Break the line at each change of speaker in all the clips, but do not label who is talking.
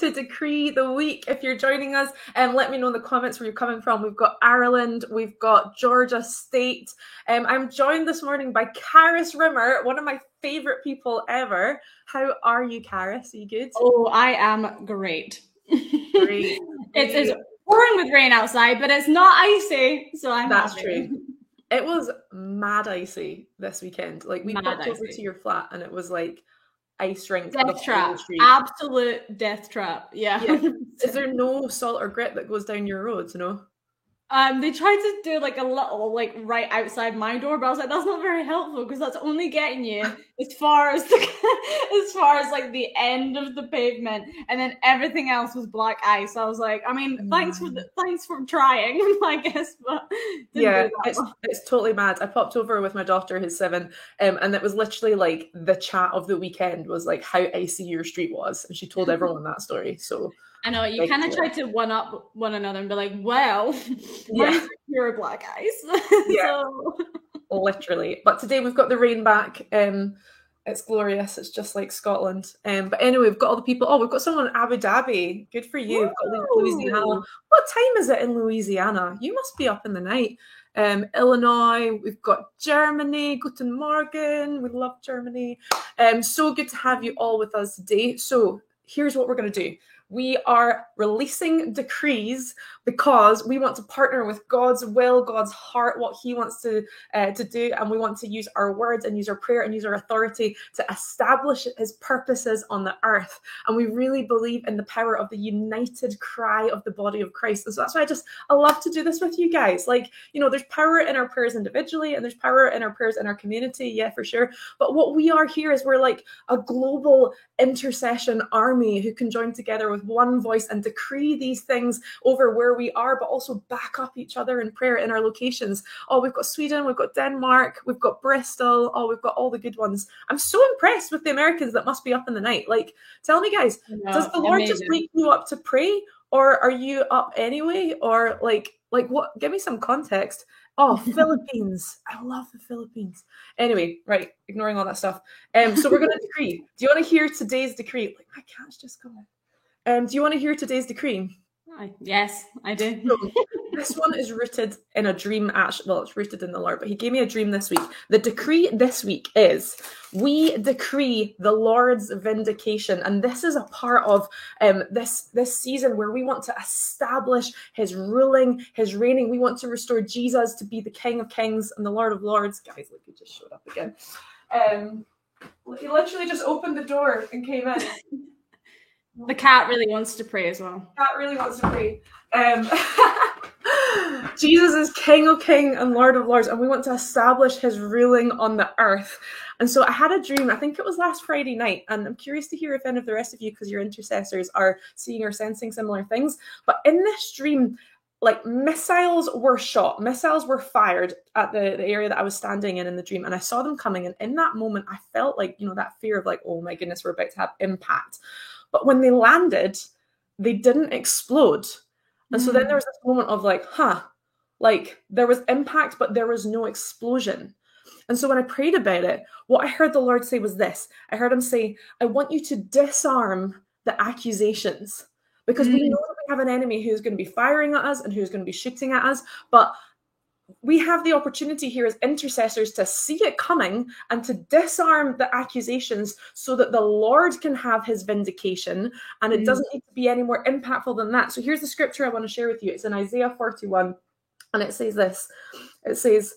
to Decree the Week. If you're joining us, and um, let me know in the comments where you're coming from. We've got Ireland, we've got Georgia State. Um, I'm joined this morning by Karis Rimmer, one of my favorite people ever. How are you, Karis? Are you good?
Oh, I am great. Great. it's, it's pouring with rain outside, but it's not icy, so I'm
That's
happy.
true. It was mad icy this weekend. Like we mad popped icy. over to your flat, and it was like ice rink.
Death trap. Absolute death trap. Yeah. yeah.
Is there no salt or grit that goes down your roads? No.
Um, they tried to do like a little like right outside my door, but I was like, that's not very helpful because that's only getting you as far as the as far as like the end of the pavement, and then everything else was black ice. I was like, I mean, thanks for the, thanks for trying, I guess, but
yeah, it's it's totally mad. I popped over with my daughter, who's seven, um, and it was literally like the chat of the weekend was like how icy your street was, and she told everyone that story. So
I know you kind of try to one up one another and be like, "Well, yeah, you're a black ice."
yeah, so. literally. But today we've got the rain back. Um, it's glorious. It's just like Scotland. Um, but anyway, we've got all the people. Oh, we've got someone in Abu Dhabi. Good for you. We've got Louisiana. What time is it in Louisiana? You must be up in the night. Um, Illinois. We've got Germany. Guten Morgen. We love Germany. Um, so good to have you all with us today. So here's what we're going to do we are releasing decrees because we want to partner with God's will, God's heart, what He wants to uh, to do, and we want to use our words and use our prayer and use our authority to establish His purposes on the earth. And we really believe in the power of the united cry of the body of Christ. And so that's why I just I love to do this with you guys. Like you know, there's power in our prayers individually, and there's power in our prayers in our community. Yeah, for sure. But what we are here is we're like a global intercession army who can join together with one voice and decree these things over where we are, but also back up each other in prayer in our locations. Oh, we've got Sweden, we've got Denmark, we've got Bristol. Oh, we've got all the good ones. I'm so impressed with the Americans that must be up in the night. Like, tell me, guys, does the Lord amazing. just wake you up to pray? Or are you up anyway? Or like, like what? Give me some context. Oh, Philippines. I love the Philippines. Anyway, right, ignoring all that stuff. Um, so we're going to decree. Do you want to hear today's decree? Like, my cat's just gone. Um, do you want to hear today's decree?
yes, I do.
So, this one is rooted in a dream. Actually, well, it's rooted in the Lord, but He gave me a dream this week. The decree this week is: we decree the Lord's vindication, and this is a part of um, this this season where we want to establish His ruling, His reigning. We want to restore Jesus to be the King of Kings and the Lord of Lords. Guys, look, He just showed up again. Um, he literally just opened the door and came in.
The cat really wants to pray as well.
Cat really wants to pray. Um, Jesus is King of King and Lord of Lords, and we want to establish His ruling on the earth. And so I had a dream. I think it was last Friday night, and I'm curious to hear if any of the rest of you, because your intercessors, are seeing or sensing similar things. But in this dream, like missiles were shot, missiles were fired at the, the area that I was standing in in the dream, and I saw them coming. And in that moment, I felt like, you know, that fear of like, oh my goodness, we're about to have impact. But when they landed, they didn't explode. And mm. so then there was this moment of like, huh, like there was impact, but there was no explosion. And so when I prayed about it, what I heard the Lord say was this I heard him say, I want you to disarm the accusations because mm. we know that we have an enemy who's going to be firing at us and who's going to be shooting at us. But we have the opportunity here as intercessors to see it coming and to disarm the accusations so that the Lord can have his vindication and it mm. doesn't need to be any more impactful than that. So here's the scripture I want to share with you. It's in Isaiah 41 and it says this it says,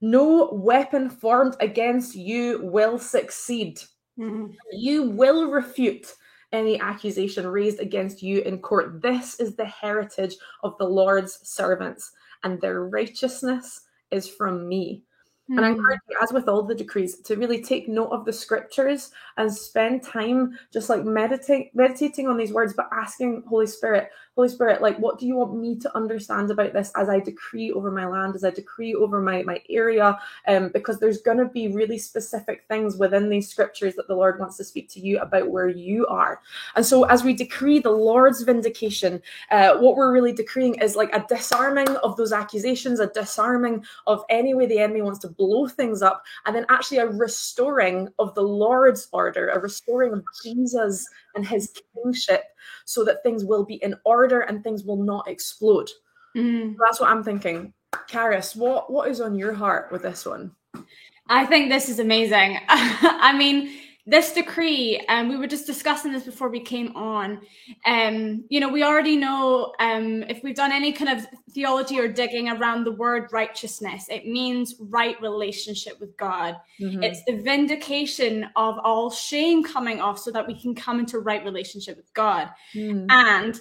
No weapon formed against you will succeed. Mm. You will refute any accusation raised against you in court. This is the heritage of the Lord's servants and their righteousness is from me. Mm-hmm. And I hmm. encourage you, as with all the decrees, to really take note of the scriptures and spend time just like meditate meditating on these words, but asking Holy Spirit, Holy Spirit, like, what do you want me to understand about this as I decree over my land, as I decree over my, my area? Um, because there's going to be really specific things within these scriptures that the Lord wants to speak to you about where you are. And so, as we decree the Lord's vindication, uh, what we're really decreeing is like a disarming of those accusations, a disarming of any way the enemy wants to blow things up, and then actually a restoring of the Lord's order, a restoring of Jesus and his kingship, so that things will be in order and things will not explode. Mm. That's what I'm thinking. Karis, what, what is on your heart with this one?
I think this is amazing. I mean, this decree, and um, we were just discussing this before we came on. Um, you know, we already know um, if we've done any kind of theology or digging around the word righteousness, it means right relationship with God. Mm-hmm. It's the vindication of all shame coming off so that we can come into right relationship with God. Mm. And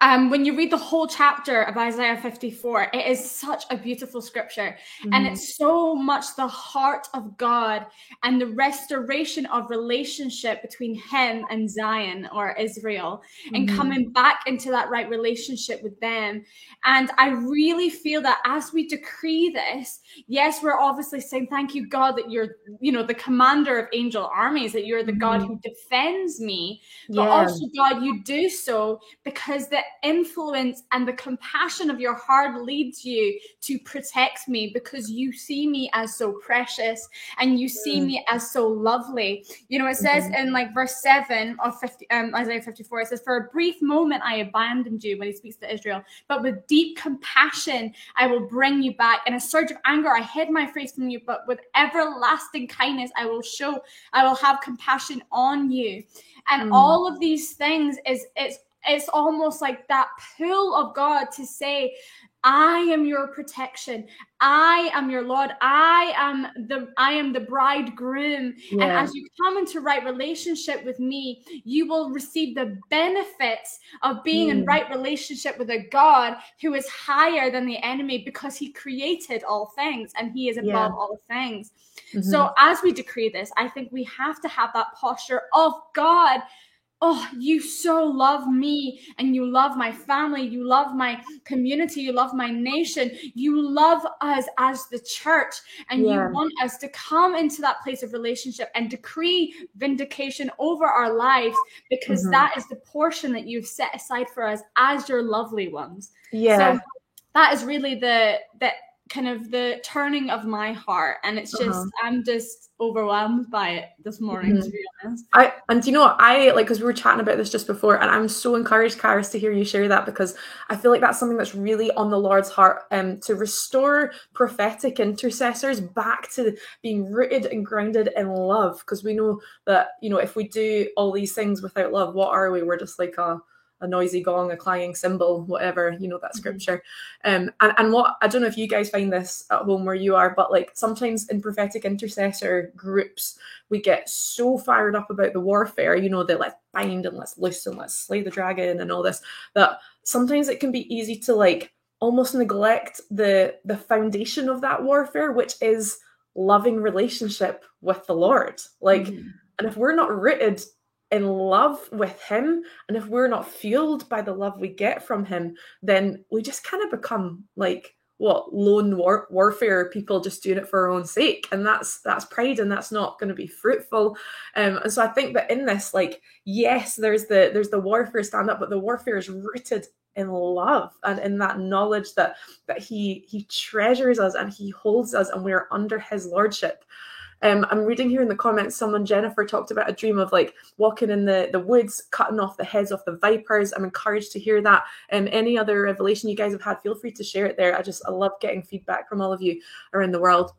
um, when you read the whole chapter of Isaiah 54, it is such a beautiful scripture. Mm. And it's so much the heart of God and the restoration of relationship between Him and Zion or Israel and mm. coming back into that right relationship with them. And I really feel that as we decree this, yes, we're obviously saying, Thank you, God, that you're, you know, the commander of angel armies, that you're the mm. God who defends me. But yeah. also, God, you do so because the influence and the compassion of your heart leads you to protect me because you see me as so precious and you see mm. me as so lovely. You know, it says mm-hmm. in like verse 7 of 50, um, Isaiah 54, it says, For a brief moment I abandoned you when he speaks to Israel, but with deep compassion I will bring you back. In a surge of anger I hid my face from you, but with everlasting kindness I will show, I will have compassion on you. And mm. all of these things is it's it's almost like that pull of God to say, I am your protection. I am your Lord. I am the I am the bridegroom. Yeah. And as you come into right relationship with me, you will receive the benefits of being mm. in right relationship with a God who is higher than the enemy because he created all things and he is above yeah. all things. Mm-hmm. So as we decree this, I think we have to have that posture of God oh, you so love me and you love my family, you love my community, you love my nation, you love us as the church, and yeah. you want us to come into that place of relationship and decree vindication over our lives because mm-hmm. that is the portion that you've set aside for us as your lovely ones.
Yeah. So
that is really the the kind of the turning of my heart and it's just uh-huh. i'm just overwhelmed by it this morning mm-hmm. to be honest
i and you know what i like because we were chatting about this just before and i'm so encouraged Karis to hear you share that because i feel like that's something that's really on the lord's heart um to restore prophetic intercessors back to being rooted and grounded in love because we know that you know if we do all these things without love what are we we're just like a a noisy gong, a clanging cymbal, whatever, you know, that mm-hmm. scripture. Um, and, and what I don't know if you guys find this at home where you are, but like sometimes in prophetic intercessor groups, we get so fired up about the warfare, you know, that let's bind and let's loose and let's slay the dragon and all this, that sometimes it can be easy to like almost neglect the the foundation of that warfare, which is loving relationship with the Lord. Like, mm-hmm. and if we're not rooted in love with him and if we're not fueled by the love we get from him then we just kind of become like what lone war- warfare people just doing it for our own sake and that's that's pride and that's not going to be fruitful. Um and so i think that in this like yes there's the there's the warfare stand up but the warfare is rooted in love and in that knowledge that that he he treasures us and he holds us and we're under his lordship um, I'm reading here in the comments, someone, Jennifer, talked about a dream of like walking in the, the woods, cutting off the heads of the vipers. I'm encouraged to hear that. Um, any other revelation you guys have had, feel free to share it there. I just, I love getting feedback from all of you around the world.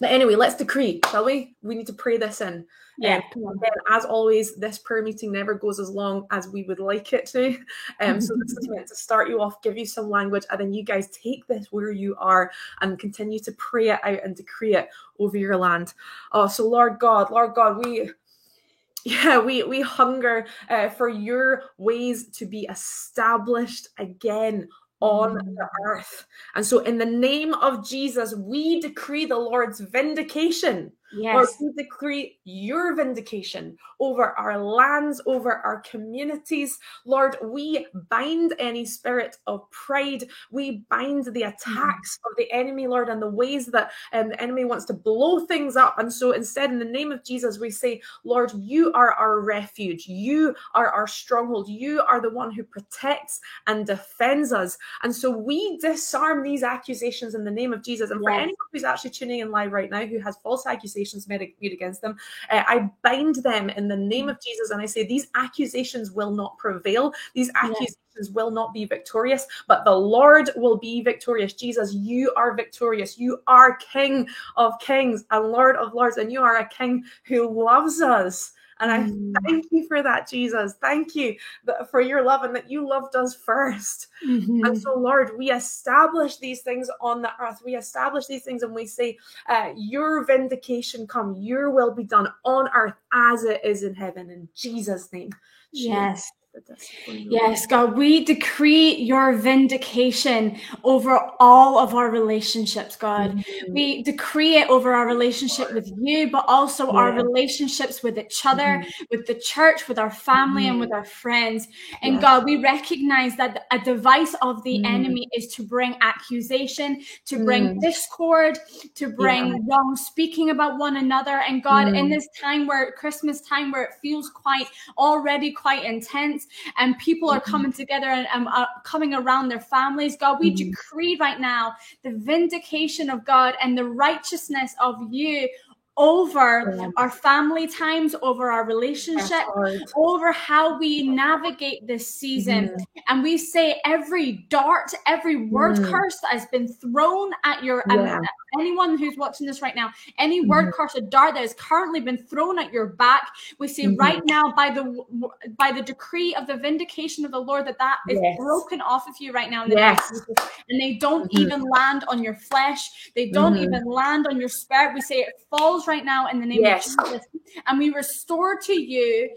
But anyway, let's decree, shall we? We need to pray this in.
Yeah.
Um, as always, this prayer meeting never goes as long as we would like it to. Um, so this is meant to start you off, give you some language, and then you guys take this where you are and continue to pray it out and decree it over your land. Oh, so Lord God, Lord God, we yeah we we hunger uh, for your ways to be established again on the mm. earth. And so, in the name of Jesus, we decree the Lord's vindication Yes. Lord, we decree your vindication over our lands, over our communities. Lord, we bind any spirit of pride. We bind the mm-hmm. attacks mm-hmm. of the enemy, Lord, and the ways that um, the enemy wants to blow things up. And so instead, in the name of Jesus, we say, Lord, you are our refuge. You are our stronghold. You are the one who protects and defends us. And so we disarm these accusations in the name of Jesus. And yes. for anyone who's actually tuning in live right now who has false accusations made, made against them, uh, I bind them in the name of Jesus. And I say, these accusations will not prevail. These accusations will not be victorious, but the Lord will be victorious. Jesus, you are victorious. You are King of kings and Lord of lords, and you are a King who loves us. And I mm. thank you for that, Jesus. Thank you for your love and that you loved us 1st mm-hmm. And so, Lord, we establish these things on the earth. We establish these things and we say, uh, Your vindication come, your will be done on earth as it is in heaven. In Jesus' name.
Yes. Yes, God, we decree your vindication over all of our relationships, God. Mm-hmm. We decree it over our relationship with you, but also yeah. our relationships with each other, mm-hmm. with the church, with our family, mm-hmm. and with our friends. And yeah. God, we recognize that a device of the mm. enemy is to bring accusation, to bring mm. discord, to bring yeah. wrong speaking about one another. And God, in mm. this time where Christmas time, where it feels quite already quite intense, and people are mm-hmm. coming together and, and uh, coming around their families. God, we mm-hmm. decree right now the vindication of God and the righteousness of you over yeah. our family times, over our relationship, over how we navigate this season. Mm. And we say every dart, every word mm. curse that has been thrown at your yeah. Anyone who's watching this right now, any mm. word curse, a dart that has currently been thrown at your back, we say mm-hmm. right now by the by the decree of the vindication of the Lord that that is yes. broken off of you right now. yes. and they don't mm-hmm. even land on your flesh. They don't mm-hmm. even land on your spirit. We say it falls right now in the name yes. of Jesus. And we restore to you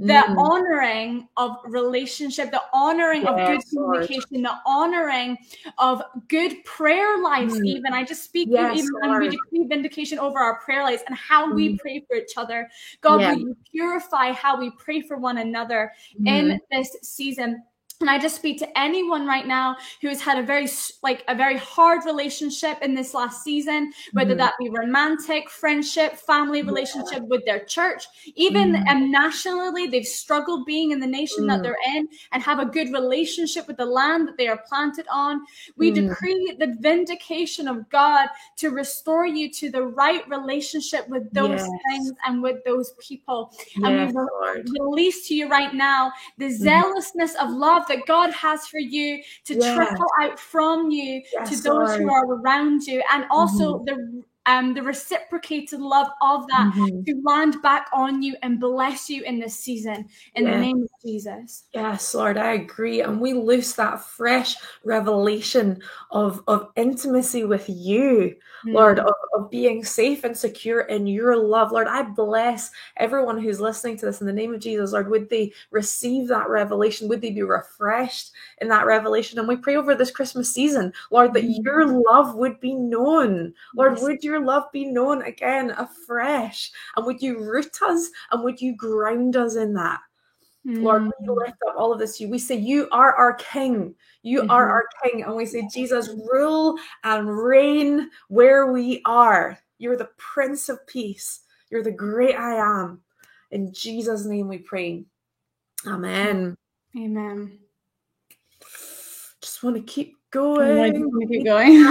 the mm. honoring of relationship, the honoring yes, of good communication, the honoring of good prayer lives, mm. even. I just speak yes, even and we decree vindication over our prayer lives and how mm. we pray for each other. God, yeah. will you purify how we pray for one another in this season? And i just speak to anyone right now who has had a very like a very hard relationship in this last season whether mm-hmm. that be romantic friendship family relationship yeah. with their church even mm-hmm. um, nationally they've struggled being in the nation mm-hmm. that mm. they're in and have a good relationship with the land that they are planted on we mm. decree the vindication of god to restore you to the right relationship with those yes. things and with those people yes, and we re- release to you right now the mm-hmm. zealousness of love that God has for you to trickle out from you yes, to those Lord. who are around you, and also mm-hmm. the um, the reciprocated love of that mm-hmm. to land back on you and bless you in this season in yeah. the name of Jesus.
Yes, Lord, I agree. And we loose that fresh revelation of, of intimacy with you, mm-hmm. Lord, of, of being safe and secure in your love. Lord, I bless everyone who's listening to this in the name of Jesus. Lord, would they receive that revelation? Would they be refreshed in that revelation? And we pray over this Christmas season, Lord, that mm-hmm. your love would be known. Lord, yes. would you your love be known again afresh? And would you root us and would you ground us in that? Mm. Lord, we mm. lift up all of this to you. We say, You are our King. You mm-hmm. are our King. And we say, Jesus, rule and reign where we are. You're the Prince of Peace. You're the great I am. In Jesus' name we pray. Amen.
Amen.
Just want to keep going.
keep going.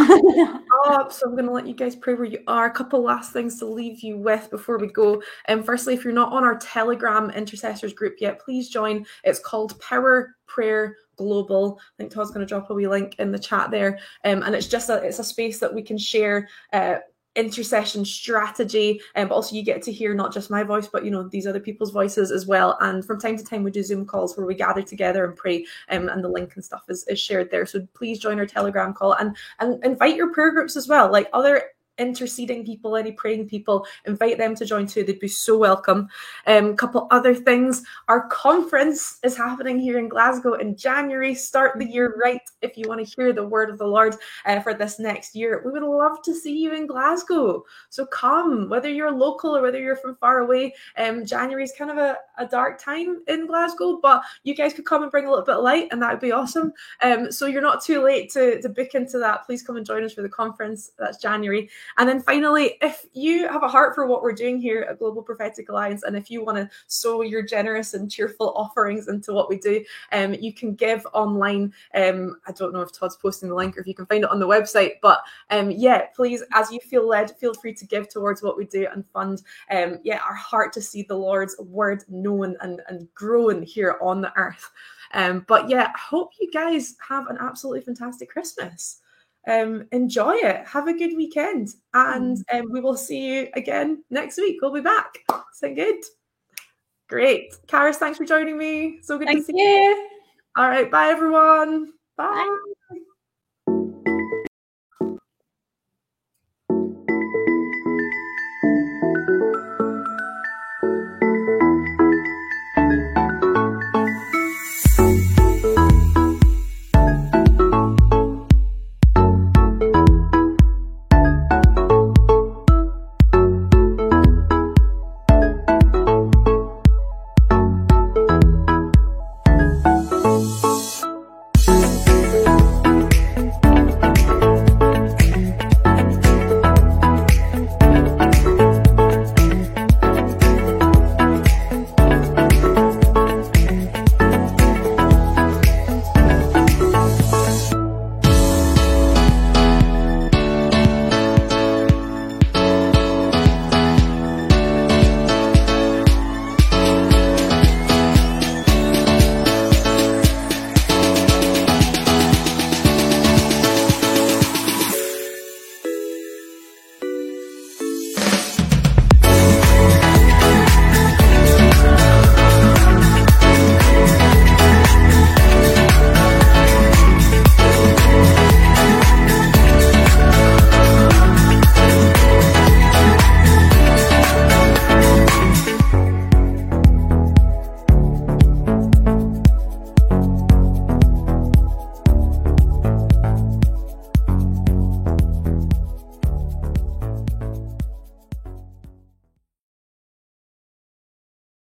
up, so I'm going to let you guys pray where you are. A couple last things to leave you with before we go. And um, firstly, if you're not on our Telegram intercessors group yet, please join. It's called Power Prayer global i think todd's going to drop a wee link in the chat there um, and it's just a it's a space that we can share uh, intercession strategy and um, but also you get to hear not just my voice but you know these other people's voices as well. And from time to time we do zoom calls where we gather together and pray um, and the link and stuff is, is shared there. So please join our telegram call and and invite your prayer groups as well. Like other interceding people, any praying people, invite them to join too. They'd be so welcome. A um, couple other things. Our conference is happening here in Glasgow in January. Start the year right if you want to hear the word of the Lord uh, for this next year. We would love to see you in Glasgow. So come, whether you're local or whether you're from far away. Um, January is kind of a, a dark time in Glasgow, but you guys could come and bring a little bit of light, and that would be awesome. Um, so you're not too late to, to book into that. Please come and join us for the conference. That's January. And then finally, if you have a heart for what we're doing here at Global Prophetic Alliance, and if you want to sow your generous and cheerful offerings into what we do, um, you can give online. Um, I don't know if Todd's posting the link or if you can find it on the website, but um, yeah, please, as you feel led, feel free to give towards what we do and fund, um, yeah, our heart to see the Lord's word known and, and grown here on the earth. Um, but yeah, I hope you guys have an absolutely fantastic Christmas um, enjoy it. Have a good weekend. And mm. um, we will see you again next week. We'll be back. Sound good? Great. Karis, thanks for joining me. So good
Thank
to see
you.
you. All right. Bye, everyone. Bye. bye.